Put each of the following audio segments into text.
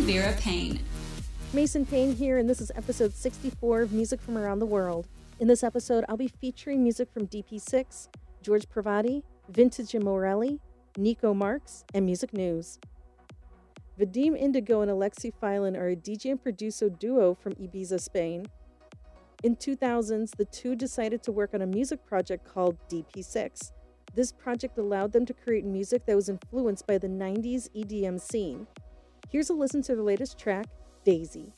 and Vera Paine. Mason Paine here, and this is episode 64 of Music from Around the World. In this episode, I'll be featuring music from DP6, George Privatti, Vintage Morelli, Niko Marks, and Music News. Vadim Indigo and Alexi Filan are a DJ and producer duo from Ibiza, Spain. In 2000s, the two decided to work on a music project called DP6. This project allowed them to create music that was influenced by the 90s EDM scene. Here's a listen to the latest track, Daisy.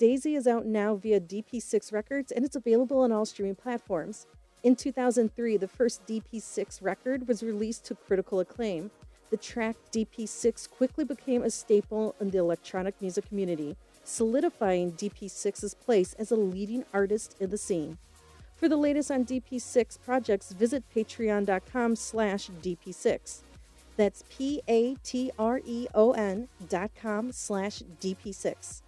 Daisy is out now via DP6 Records and it's available on all streaming platforms. In 2003, the first DP6 record was released to critical acclaim. The track DP6 quickly became a staple in the electronic music community, solidifying DP6's place as a leading artist in the scene. For the latest on DP6 projects, visit patreon.com slash DP6. That's P-A-T-R-E-O-N dot com slash DP6.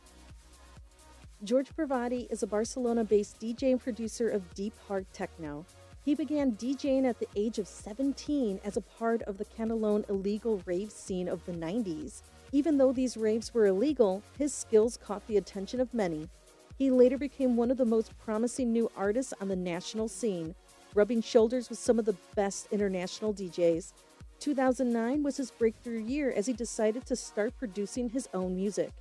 George Privatti is a Barcelona-based DJ and producer of deep hard techno. He began DJing at the age of 17 as a part of the Canelone illegal rave scene of the 90s. Even though these raves were illegal, his skills caught the attention of many. He later became one of the most promising new artists on the national scene, rubbing shoulders with some of the best international DJs. 2009 was his breakthrough year as he decided to start producing his own music.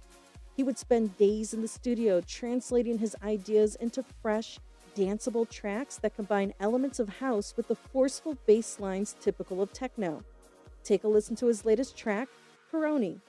He would spend days in the studio translating his ideas into fresh, danceable tracks that combine elements of house with the forceful bass lines typical of techno. Take a listen to his latest track, Peroni.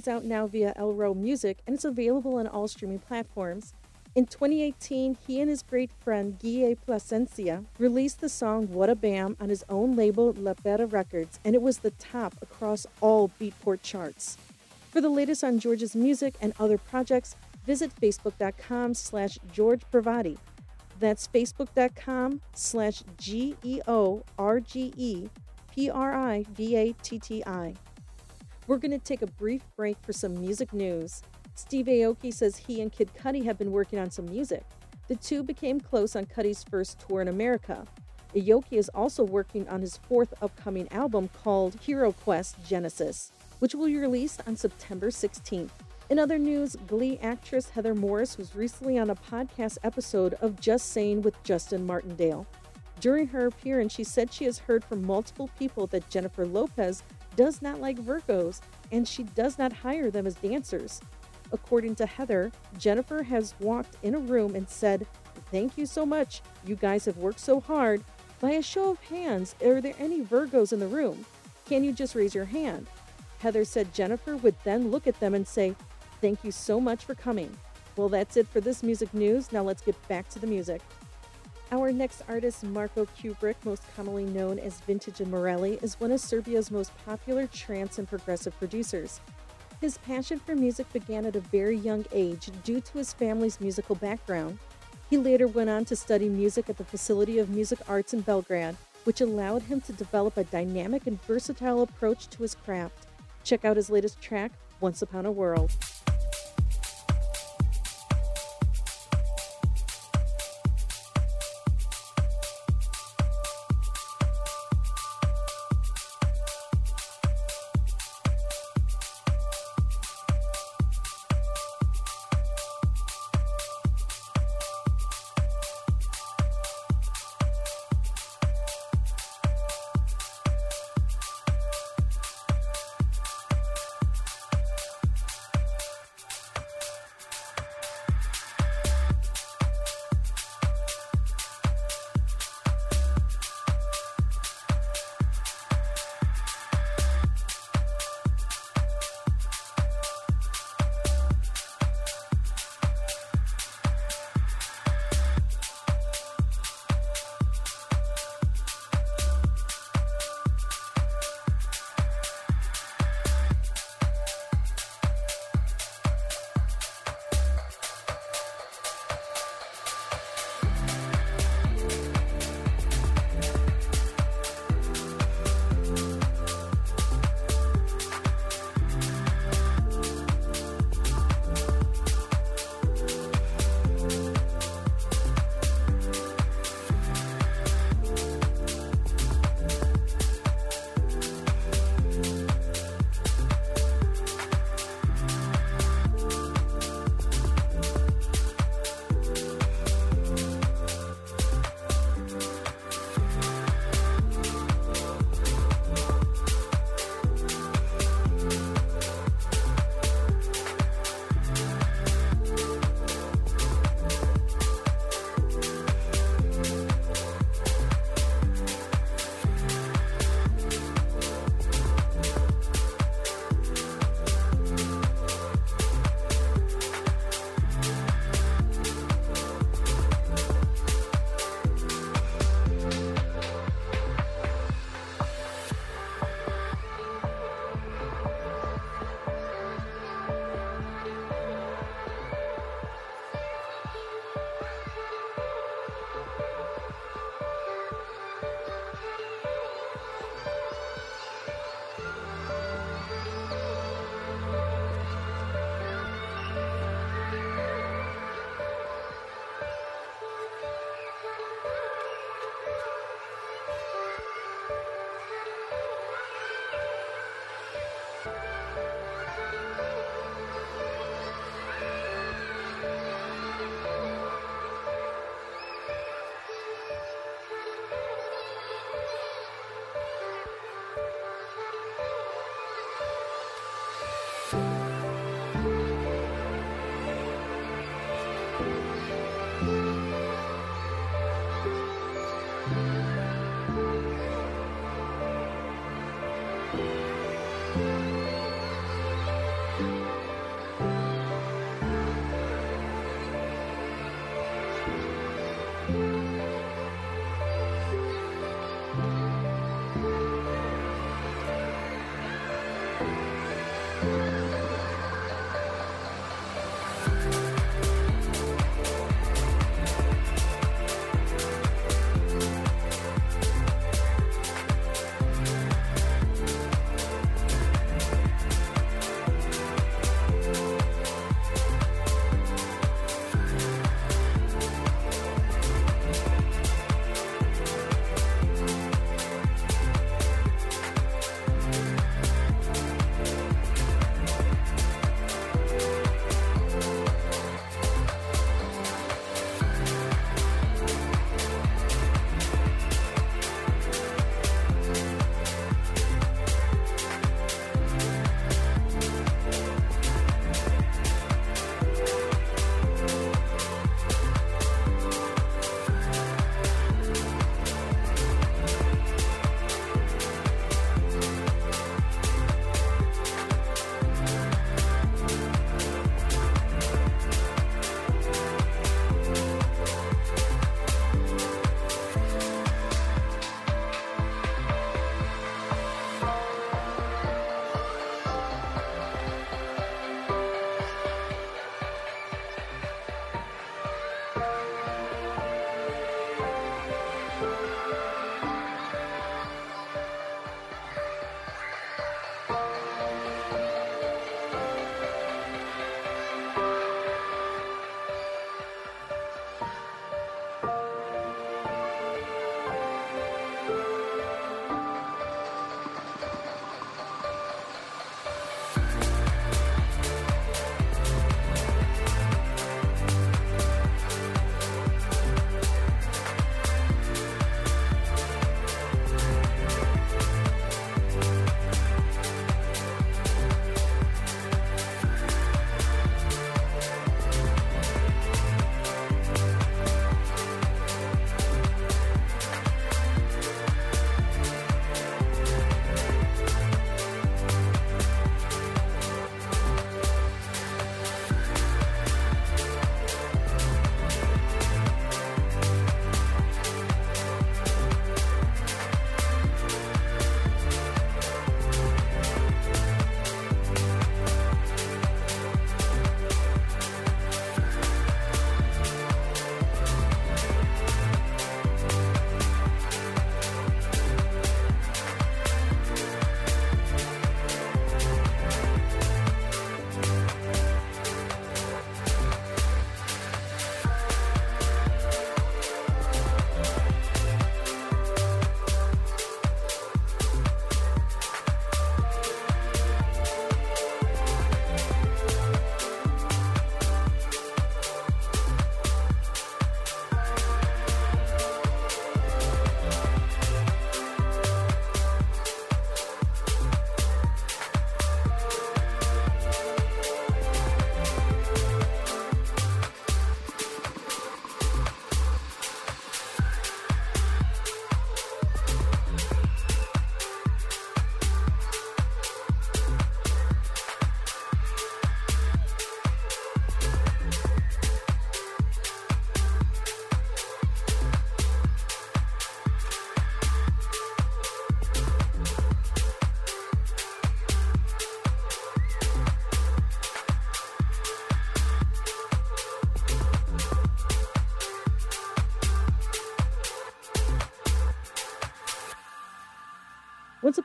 Is out now via Elro Music and it's available on all streaming platforms. In 2018, he and his great friend Guille Plasencia released the song What a Bam on his own label La Beta Records, and it was the top across all Beatport charts. For the latest on George's music and other projects, visit facebook.com slash George. That's facebook.com slash G E O R G E P R I V A T T I. We're going to take a brief break for some music news. Steve Aoki says he and Kid Cudi have been working on some music. The two became close on Cudi's first tour in America. Aoki is also working on his fourth upcoming album called HiROQUEST Genesis, which will be released on September 16th. In other news, Glee actress Heather Morris was recently on a podcast episode of Just Saying with Justin Martindale. During her appearance, she said she has heard from multiple people that Jennifer Lopez does not like Virgos and she does not hire them as dancers. According to Heather, Jennifer has walked in a room and said, Thank you so much. You guys have worked so hard. By a show of hands, are there any Virgos in the room? Can you just raise your hand? Heather said Jennifer would then look at them and say, Thank you so much for coming. Well, that's it for this music news. Now let's get back to the music. Our next artist, Marco Kubrick, most commonly known as Vintage and Morelli, is one of Serbia's most popular trance and progressive producers. His passion for music began at a very young age due to his family's musical background. He later went on to study music at the Facility of Music Arts in Belgrade, which allowed him to develop a dynamic and versatile approach to his craft. Check out his latest track, Once Upon a World.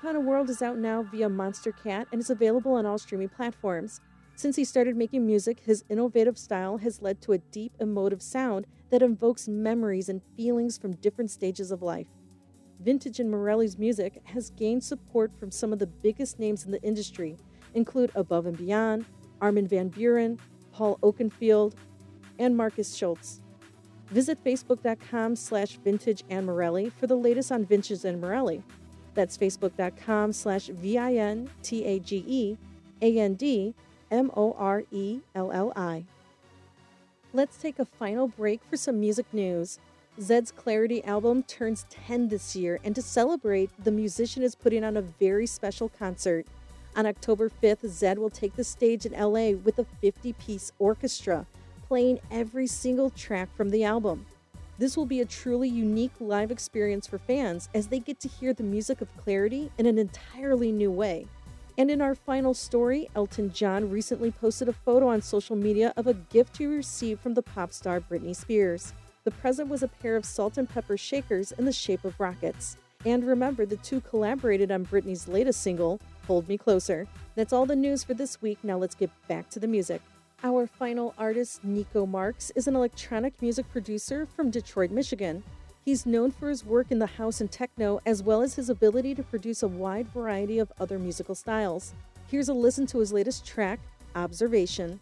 Upon World is out now via Monstercat and is available on all streaming platforms. Since he started making music, his innovative style has led to a deep, emotive sound that invokes memories and feelings from different stages of life. Vintage and Morelli's music has gained support from some of the biggest names in the industry, include Above and Beyond, Armin van Buuren, Paul Oakenfold, and Markus Schulz. Visit facebook.com slash vintage and Morelli for the latest on Vintage and Morelli. That's facebook.com slash V-I-N-T-A-G-E A-N-D M O R E L L I. Let's take a final break for some music news. Zedd's Clarity album turns 10 this year, and to celebrate, the musician is putting on a very special concert. On October 5th, Zed will take the stage in LA with a 50 piece orchestra, playing every single track from the album. This will be a truly unique live experience for fans as they get to hear the music of Clarity in an entirely new way. And in our final story, Elton John recently posted a photo on social media of a gift he received from the pop star Britney Spears. The present was a pair of salt and pepper shakers in the shape of rockets. And remember, the two collaborated on Britney's latest single, Hold Me Closer. That's all the news for this week. Now let's get back to the music. Our final artist, Niko Marks, is an electronic music producer from Detroit, Michigan. He's known for his work in the house and techno, as well as his ability to produce a wide variety of other musical styles. Here's a listen to his latest track, Observation.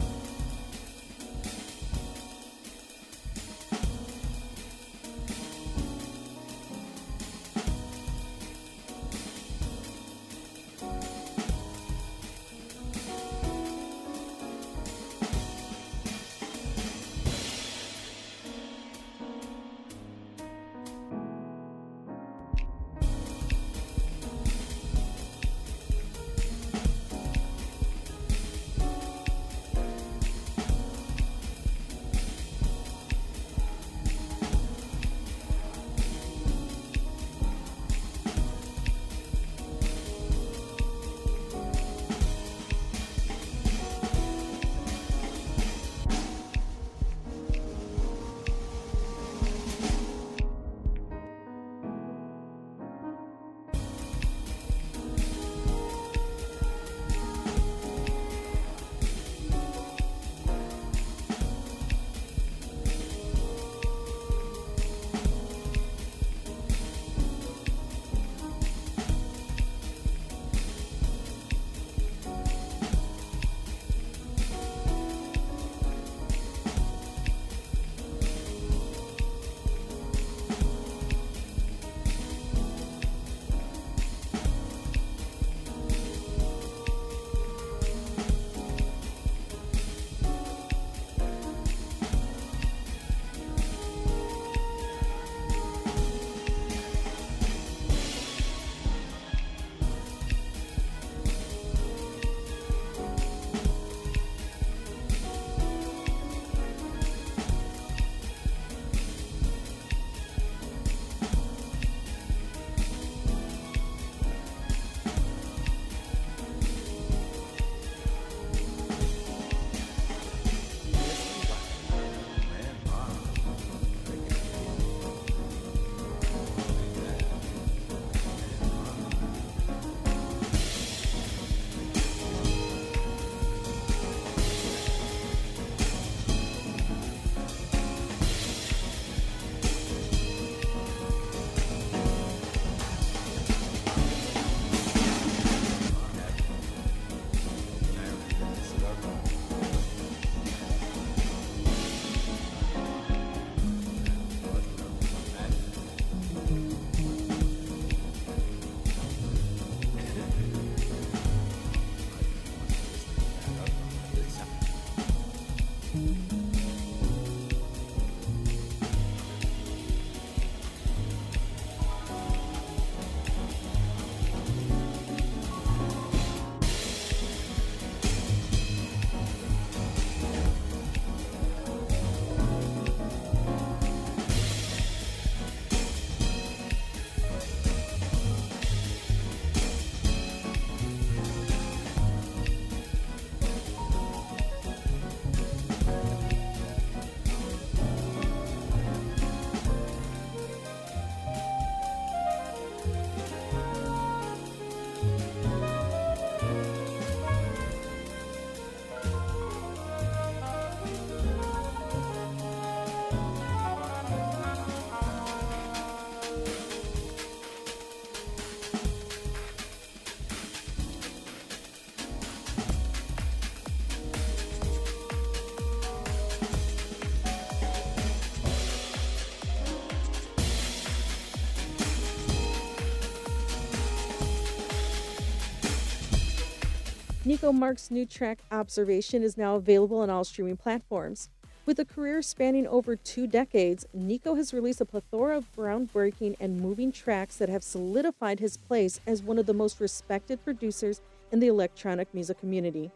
Niko Marks' new track Observation is now available on all streaming platforms. With a career spanning over two decades, Niko has released a plethora of groundbreaking and moving tracks that have solidified his place as one of the most respected producers in the electronic music community.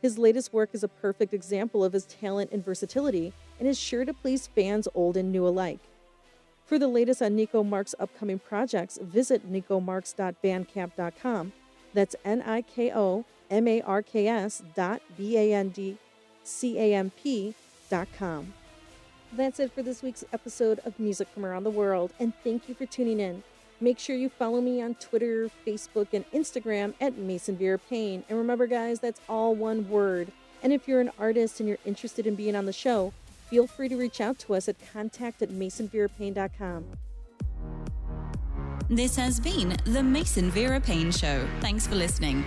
His latest work is a perfect example of his talent and versatility and is sure to please fans old and new alike. For the latest on Niko Marks' upcoming projects, visit nikomarks.bandcamp.com. That's N I K O M A R K S dot B A N D C A M P dot com. That's it for this week's episode of Music from Around the World, and thank you for tuning in. Make sure you follow me on Twitter, Facebook, and Instagram at Mason Vera Paine. And remember, guys, that's all one word. And if you're an artist and you're interested in being on the show, feel free to reach out to us at contact at masonverapayne.com. This has been the Mason Vera Paine Show. Thanks for listening.